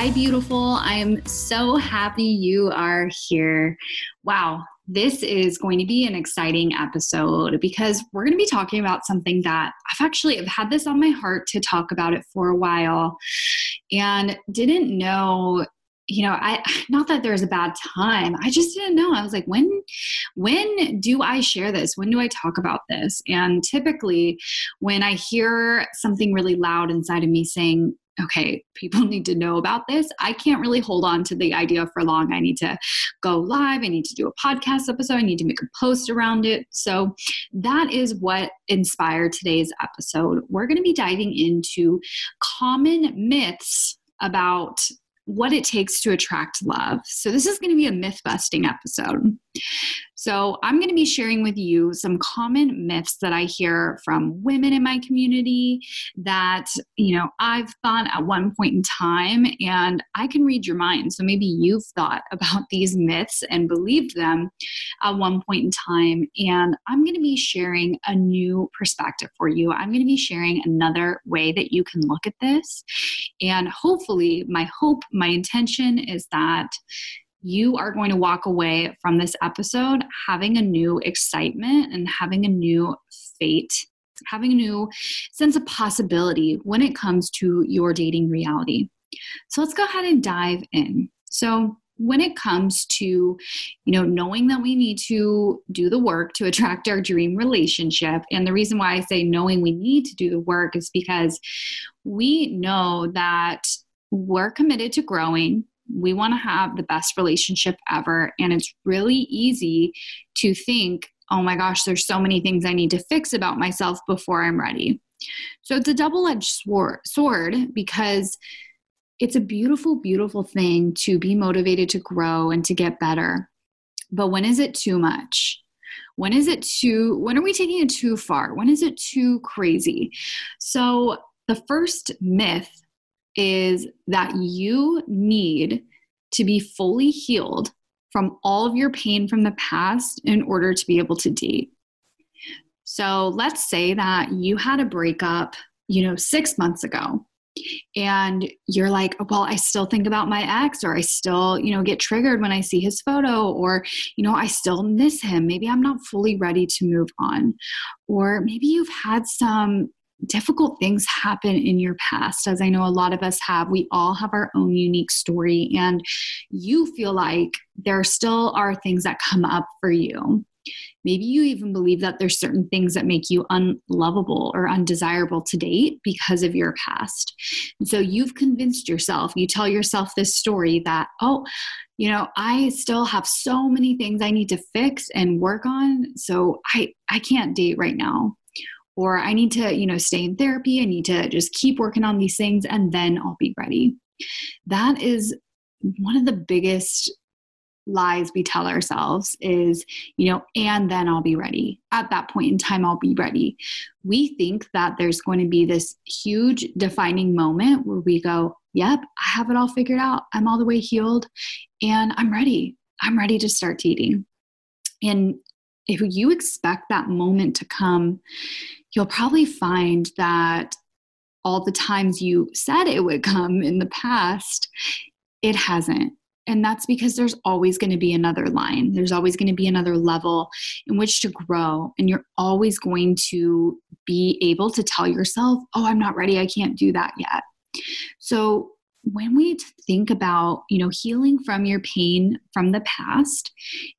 Hi, beautiful. I am so happy you are here. Wow, this is going to be an exciting episode because we're going to be talking about something that I've actually I've had this on my heart to talk about it for a while and didn't know you know i not that there's a bad time i just didn't know i was like when when do i share this when do i talk about this and typically when i hear something really loud inside of me saying okay, people need to know about this. I can't really hold on to the idea for long. I need to go live. I need to do a podcast episode. I need to make a post around it. So that is what inspired today's episode. We're going to be diving into common myths about what it takes to attract love. So, this is going to be a myth busting episode. So, I'm going to be sharing with you some common myths that I hear from women in my community that, you know, I've thought at one point in time, and I can read your mind. So, maybe you've thought about these myths and believed them at one point in time. And I'm going to be sharing a new perspective for you. I'm going to be sharing another way that you can look at this. And hopefully, my hope, my intention is that you are going to walk away from this episode having a new excitement and having a new fate, having a new sense of possibility when it comes to your dating reality. So let's go ahead and dive in. So, when it comes to you know knowing that we need to do the work to attract our dream relationship and the reason why i say knowing we need to do the work is because we know that we're committed to growing we want to have the best relationship ever. And it's really easy to think, oh my gosh, there's so many things I need to fix about myself before I'm ready. So it's a double edged sword because it's a beautiful, beautiful thing to be motivated to grow and to get better. But when is it too much? When is it too, when are we taking it too far? When is it too crazy? So the first myth is that you need to be fully healed from all of your pain from the past in order to be able to date. So let's say that you had a breakup, you know, six months ago, and you're like, well, I still think about my ex, or I still, you know, get triggered when I see his photo, or, you know, I still miss him. Maybe I'm not fully ready to move on. Or maybe you've had some difficult things happen in your past, as I know a lot of us have. We all have our own unique story, and you feel like there still are things that come up for you. Maybe you even believe that there's certain things that make you unlovable or undesirable to date because of your past. And so you've convinced yourself, you tell yourself this story that, oh, you know, I still have so many things I need to fix and work on, so I I can't date right now or I need to, you know, stay in therapy. I need to just keep working on these things and then I'll be ready. That is one of the biggest lies we tell ourselves is, you know, and then I'll be ready. At that point in time, I'll be ready. We think that there's going to be this huge defining moment where we go, yep, I have it all figured out. I'm all the way healed and I'm ready. I'm ready to start dating. And if you expect that moment to come, you'll probably find that all the times you said it would come in the past, it hasn't. And that's because there's always going to be another line. There's always going to be another level in which to grow. And you're always going to be able to tell yourself, oh, I'm not ready. I can't do that yet. So when we think about, you know, healing from your pain from the past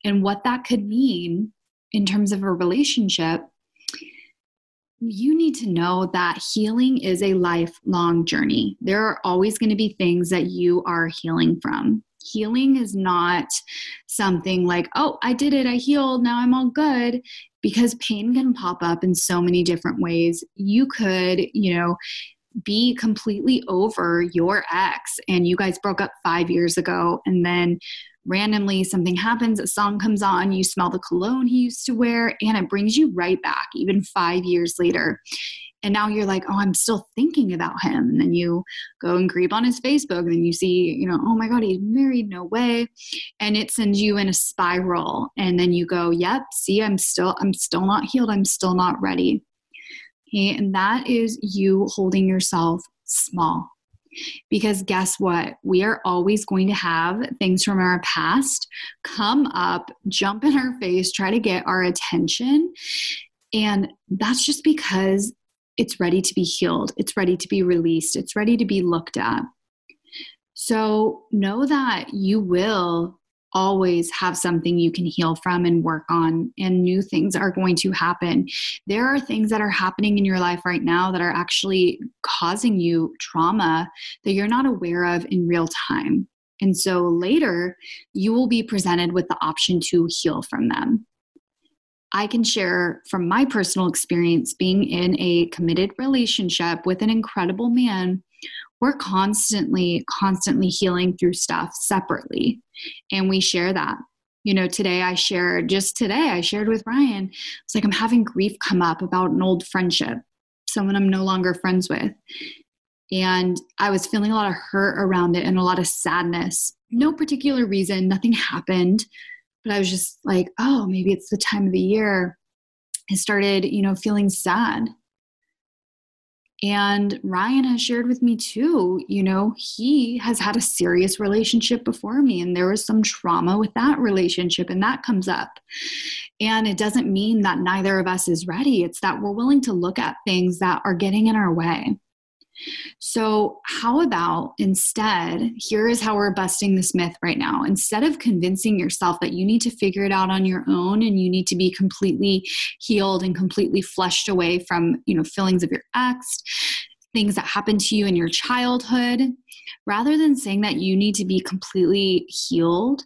and what that could mean in terms of a relationship, you need to know that healing is a lifelong journey. There are always going to be things that you are healing from. Healing is not something like, oh, I did it, I healed, now I'm all good, because pain can pop up in so many different ways. You could, you know, be completely over your ex and you guys broke up five years ago and then randomly something happens, a song comes on, you smell the cologne he used to wear, and it brings you right back, even five years later. And now you're like, oh, I'm still thinking about him. And then you go and creep on his Facebook, and then you see, you know, oh my God, he's married, no way. And it sends you in a spiral. And then you go, yep, see, I'm still, I'm still not healed, I'm still not ready. Okay, and that is you holding yourself small. Because guess what? We are always going to have things from our past come up, jump in our face, try to get our attention. And that's just because it's ready to be healed, it's ready to be released, it's ready to be looked at. So know that you will always have something you can heal from and work on, and new things are going to happen. There are things that are happening in your life right now that are actually causing you trauma that you're not aware of in real time. And so later, you will be presented with the option to heal from them. I can share from my personal experience being in a committed relationship with an incredible man we're constantly, constantly healing through stuff separately. And we share that. You know, today I shared, just today, I shared with Ryan, it's like I'm having grief come up about an old friendship, someone I'm no longer friends with. And I was feeling a lot of hurt around it and a lot of sadness. No particular reason, nothing happened. But I was just like, oh, maybe it's the time of the year. I started, you know, feeling sad and Ryan has shared with me too, you know, he has had a serious relationship before me, and there was some trauma with that relationship, and that comes up. And it doesn't mean that neither of us is ready, it's that we're willing to look at things that are getting in our way. So, how about instead, here is how we're busting this myth right now. Instead of convincing yourself that you need to figure it out on your own and you need to be completely healed and completely flushed away from, you know, feelings of your ex, things that happened to you in your childhood, rather than saying that you need to be completely healed,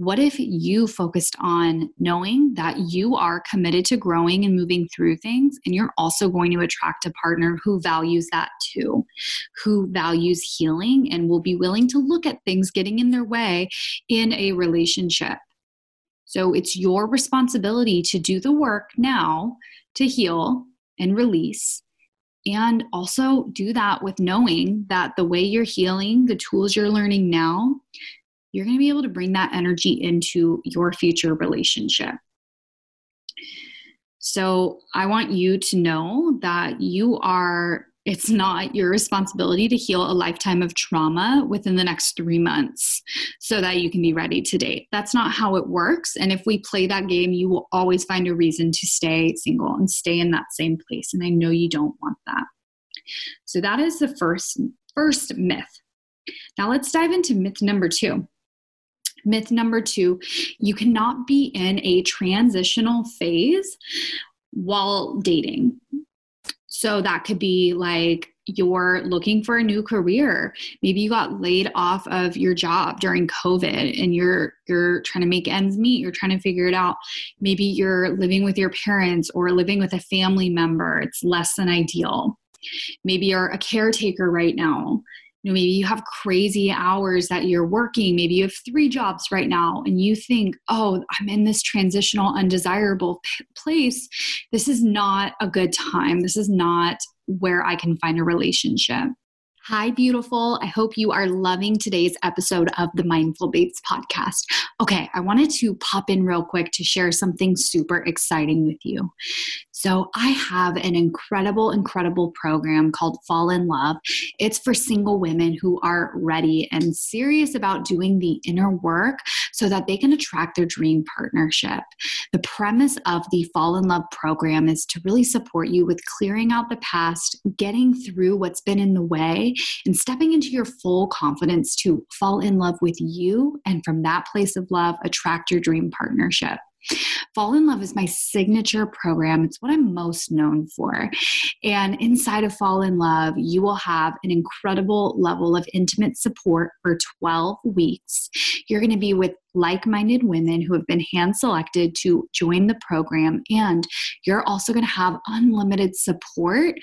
what if you focused on knowing that you are committed to growing and moving through things, and you're also going to attract a partner who values that too, who values healing and will be willing to look at things getting in their way in a relationship? So it's your responsibility to do the work now to heal and release. And also do that with knowing that the way you're healing, the tools you're learning now, you're going to be able to bring that energy into your future relationship. So I want you to know that you are, it's not your responsibility to heal a lifetime of trauma within the next three months so that you can be ready to date. That's not how it works. And if we play that game, you will always find a reason to stay single and stay in that same place. And I know you don't want that. So that is the first first myth. Now let's dive into myth number 2. Myth number two you cannot be in a transitional phase while dating. So that could be like you're looking for a new career. Maybe you got laid off of your job during COVID and you're you're trying to make ends meet, you're trying to figure it out. Maybe you're living with your parents or living with a family member. It's less than ideal. Maybe you're a caretaker right now you know maybe you have crazy hours that you're working. Maybe you have three jobs right now and you think oh i'm in this transitional undesirable p- place. This is not a good time. This is not where i can find a relationship Hi, beautiful. I hope you are loving today's episode of the Mindful Babes podcast. Okay, I wanted to pop in real quick to share something super exciting with you. So, I have an incredible, incredible program called Fall in Love. It's for single women who are ready and serious about doing the inner work so that they can attract their dream partnership. The premise of the Fall in Love program is to really support you with clearing out the past, getting through what's been in the way, and stepping into your full confidence to fall in love with you and from that place of love, attract your dream partnership. Fall in Love is my signature program. It's what I'm most known for. And inside of Fall in Love, you will have an incredible level of intimate support for 12 weeks. You're going to be with like minded women who have been hand selected to join the program. And you're also going to have unlimited support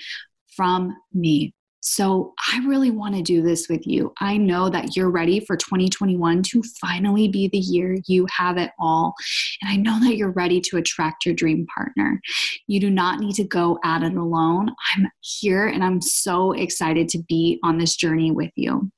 from me. So I really want to do this with you. I know that you're ready for 2021 to finally be the year you have it all. And I know that you're ready to attract your dream partner. You do not need to go at it alone. I'm here and I'm so excited to be on this journey with you.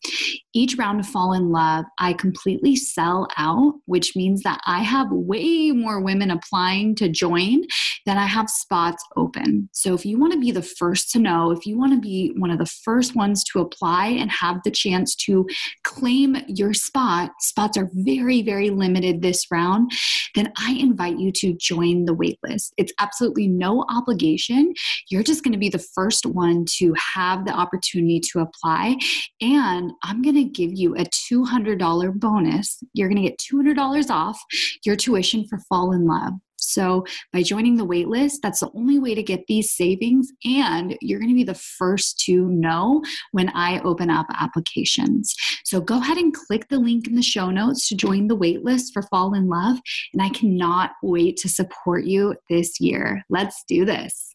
Each round of Fall in Love, I completely sell out, which means that I have way more women applying to join than I have spots open. So if you want to be the first to know, if you want to be one of the first ones to apply and have the chance to claim your spot, spots are very, very limited this round, then I invite you to join the waitlist. It's absolutely no obligation. You're just going to be the first one to have the opportunity to apply. And I'm going to give you a $200 bonus. You're going to get $200 off your tuition for Fall in Love. So, by joining the waitlist, that's the only way to get these savings, and you're going to be the first to know when I open up applications. So, go ahead and click the link in the show notes to join the waitlist for Fall in Love, and I cannot wait to support you this year. Let's do this.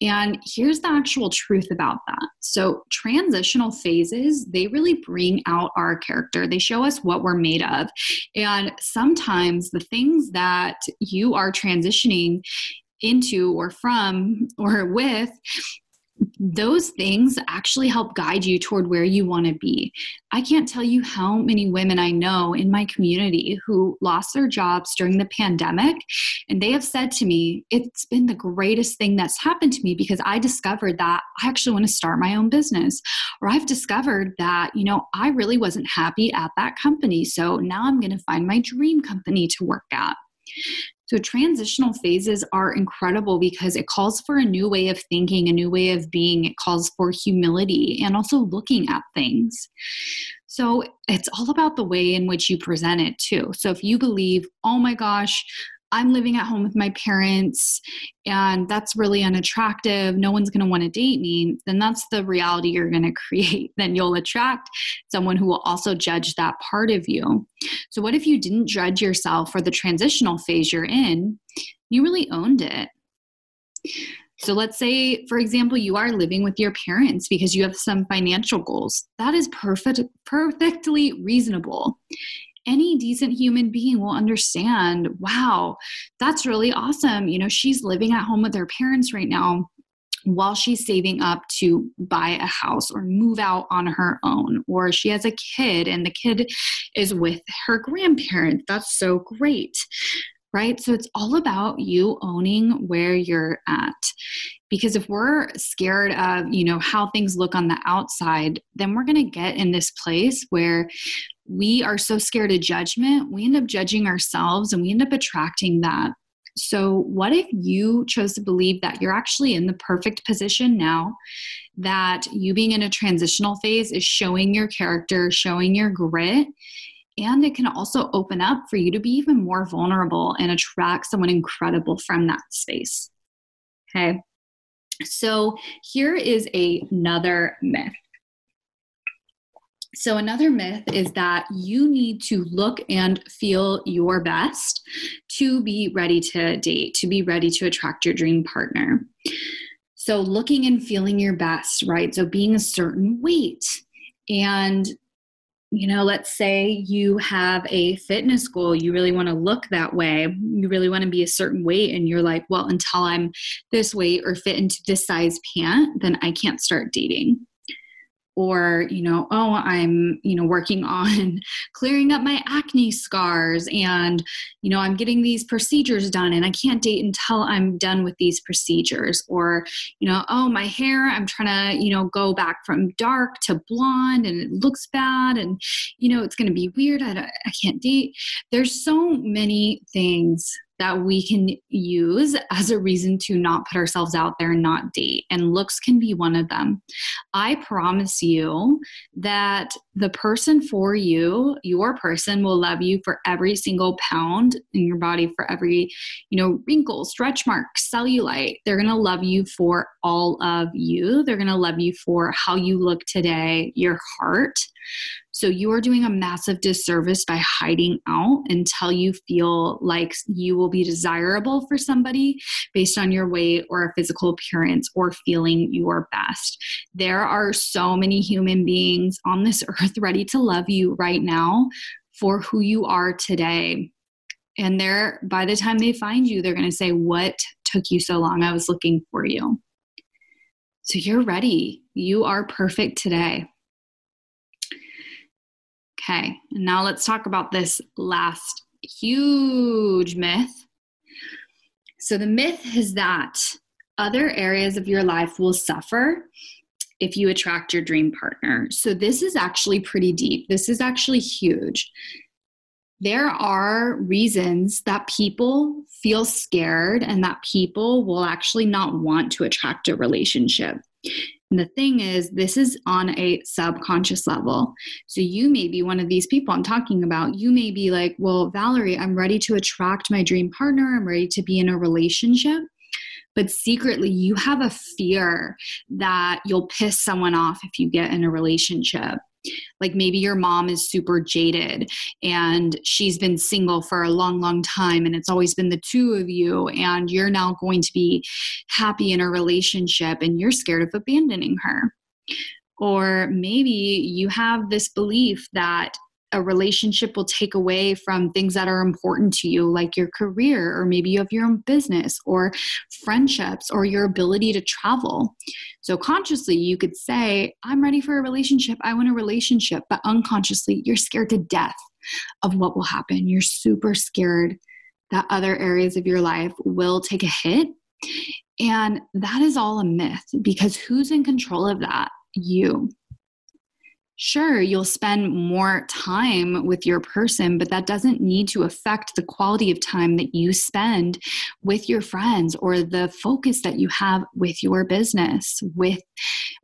And here's the actual truth about that. So, transitional phases, they really bring out our character. They show us what we're made of. And sometimes the things that you are transitioning into or from or with those things actually help guide you toward where you want to be. I can't tell you how many women I know in my community who lost their jobs during the pandemic, and they have said to me, It's been the greatest thing that's happened to me because I discovered that I actually want to start my own business. Or I've discovered that, you know, I really wasn't happy at that company. So now I'm going to find my dream company to work at. So, transitional phases are incredible because it calls for a new way of thinking, a new way of being. It calls for humility and also looking at things. So, it's all about the way in which you present it, too. So, if you believe, oh my gosh, I'm living at home with my parents and that's really unattractive, no one's going to want to date me, then that's the reality you're going to create. Then you'll attract someone who will also judge that part of you. So, what if you didn't judge yourself for the transitional phase you're in? You really owned it. So let's say, for example, you are living with your parents because you have some financial goals. That is perfect, perfectly reasonable any decent human being will understand wow, that's really awesome. You know, she's living at home with her parents right now while she's saving up to buy a house or move out on her own, or she has a kid and the kid is with her grandparents. That's so great. Right? So it's all about you owning where you're at. Because if we're scared of, you know, how things look on the outside, then we're going to get in this place where we are so scared of judgment, we end up judging ourselves and we end up attracting that. So, what if you chose to believe that you're actually in the perfect position now, that you being in a transitional phase is showing your character, showing your grit, and it can also open up for you to be even more vulnerable and attract someone incredible from that space. Okay. So, here is a, another myth so, another myth is that you need to look and feel your best to be ready to date, to be ready to attract your dream partner. So, looking and feeling your best, right? So, being a certain weight. And, you know, let's say you have a fitness goal, you really want to look that way, you really want to be a certain weight, and you're like, well, until I'm this weight or fit into this size pant, then I can't start dating or you know oh i'm you know working on clearing up my acne scars and you know i'm getting these procedures done and i can't date until i'm done with these procedures. Or you know oh my hair i'm trying to you know go back from dark to blonde and it looks bad and you know it's going to be weird. I, I can't date. There's so many things that we can use as a reason to not put ourselves out there and not date. And looks can be one of them. I promise you that the person for you, your person, will love you for every single pound in your body, for every, you know, wrinkle, stretch mark, cellulite. They're to love you for all of you. They're to love you for how you look today, your heart. So you are doing a massive disservice by hiding out until you feel like you will be desirable for somebody based on your weight or physical appearance or feeling your best. There are so many human beings on this earth ready to love you right now for who you are today. And they're by the time they find you, they're going to say, What took you so long? I was looking for you. So you're ready. You are perfect today. Okay, now let's talk about this last huge myth. So the myth is that other areas of your life will suffer if you attract your dream partner. So this is actually pretty deep. This is actually huge. There are reasons that people feel scared and that people will actually not want to attract a relationship. And the thing is, this is on a subconscious level. So you may be one of these people I'm talking about. You may be like, well, Valerie, I'm ready to attract my dream partner. I'm ready to be in a relationship. But secretly, you have a fear that you'll piss someone off if you get in a relationship like maybe your mom is super jaded and she's been single for a long, long time and it's always been the two of you, and you're now going to be happy in a relationship and you're scared of abandoning her. Or maybe you have this belief that a relationship will take away from things that are important to you, like your career, or maybe you have your own business, or friendships, or your ability to travel. So, consciously, you could say, I'm ready for a relationship. I want a relationship. But unconsciously, you're scared to death of what will happen. You're super scared that other areas of your life will take a hit. And that is all a myth because who's in control of that? You. Sure, you'll spend more time with your person, but that doesn't need to affect the quality of time that you spend with your friends or the focus that you have with your business, with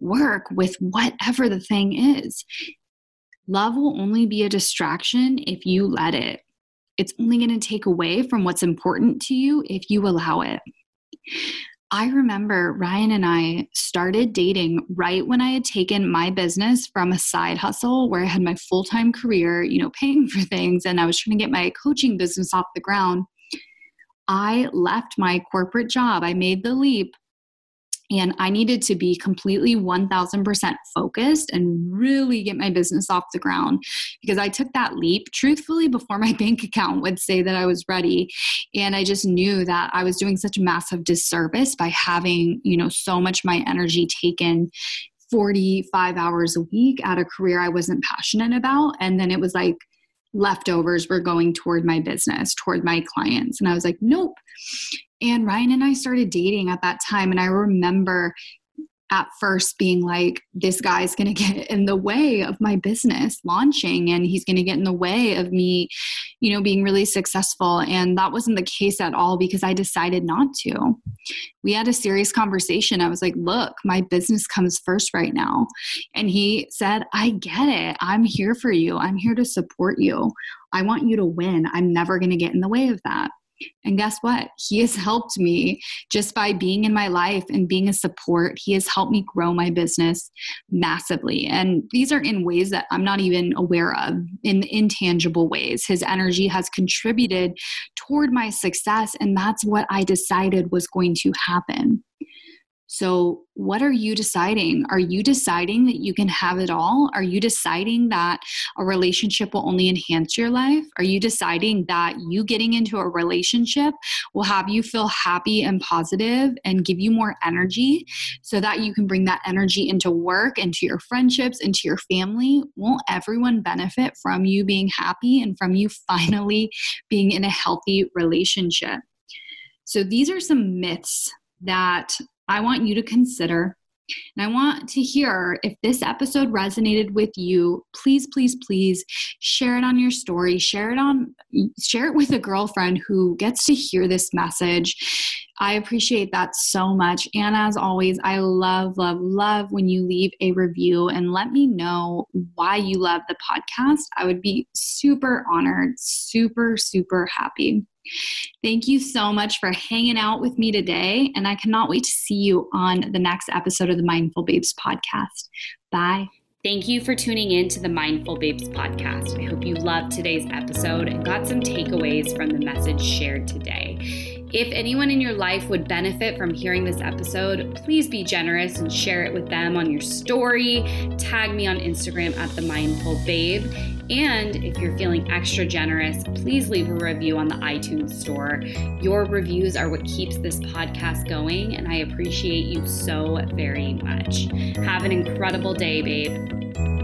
work, with whatever the thing is. Love will only be a distraction if you let it. It's only going to take away from what's important to you if you allow it. I remember Ryan and I started dating right when I had taken my business from a side hustle where I had my full time career, you know, paying for things, and I was trying to get my coaching business off the ground. I left my corporate job. I made the leap and I needed to be completely 1000% focused and really get my business off the ground because I took that leap truthfully before my bank account would say that I was ready. And I just knew that I was doing such a massive disservice by having, you know, so much my energy taken 45 hours a week at a career I wasn't passionate about. And then it was like, leftovers were going toward my business, toward my clients. And I was like, nope. And Ryan and I started dating at that time. And I remember at first being like, this guy's going to get in the way of my business launching and he's going to get in the way of me, you know, being really successful. And that wasn't the case at all because I decided not to. We had a serious conversation. I was like, look, my business comes first right now. And he said, I get it. I'm here for you. I'm here to support you. I want you to win. I'm never going to get in the way of that. And guess what? He has helped me just by being in my life and being a support. He has helped me grow my business massively. And these are in ways that I'm not even aware of, in intangible ways. His energy has contributed toward my success. And that's what I decided was going to happen. So, what are you deciding? Are you deciding that you can have it all? Are you deciding that a relationship will only enhance your life? Are you deciding that you getting into a relationship will have you feel happy and positive and give you more energy so that you can bring that energy into work, into your friendships, into your family? Won't everyone benefit from you being happy and from you finally being in a healthy relationship? So, these are some myths that I want you to consider. And I want to hear if this episode resonated with you, please, please, please share it on your story, share it on share it with a girlfriend who gets to hear this message. I appreciate that so much. And as always, I love, love, love when you leave a review and let me know why you love the podcast. I would be super honored, super, super happy. Thank you so much for hanging out with me today. And I cannot wait to see you on the next episode of the Mindful Babes podcast. Bye. Thank you for tuning in to the Mindful Babes podcast. I hope you loved today's episode and got some takeaways from the message shared today. If anyone in your life would benefit from hearing this episode, please be generous and share it with them on your story. Tag me on Instagram at the Mindful Babe. And if you're feeling extra generous, please leave a review on the iTunes store. Your reviews are what keeps this podcast going, and I appreciate you so very much. Have an incredible day, babe.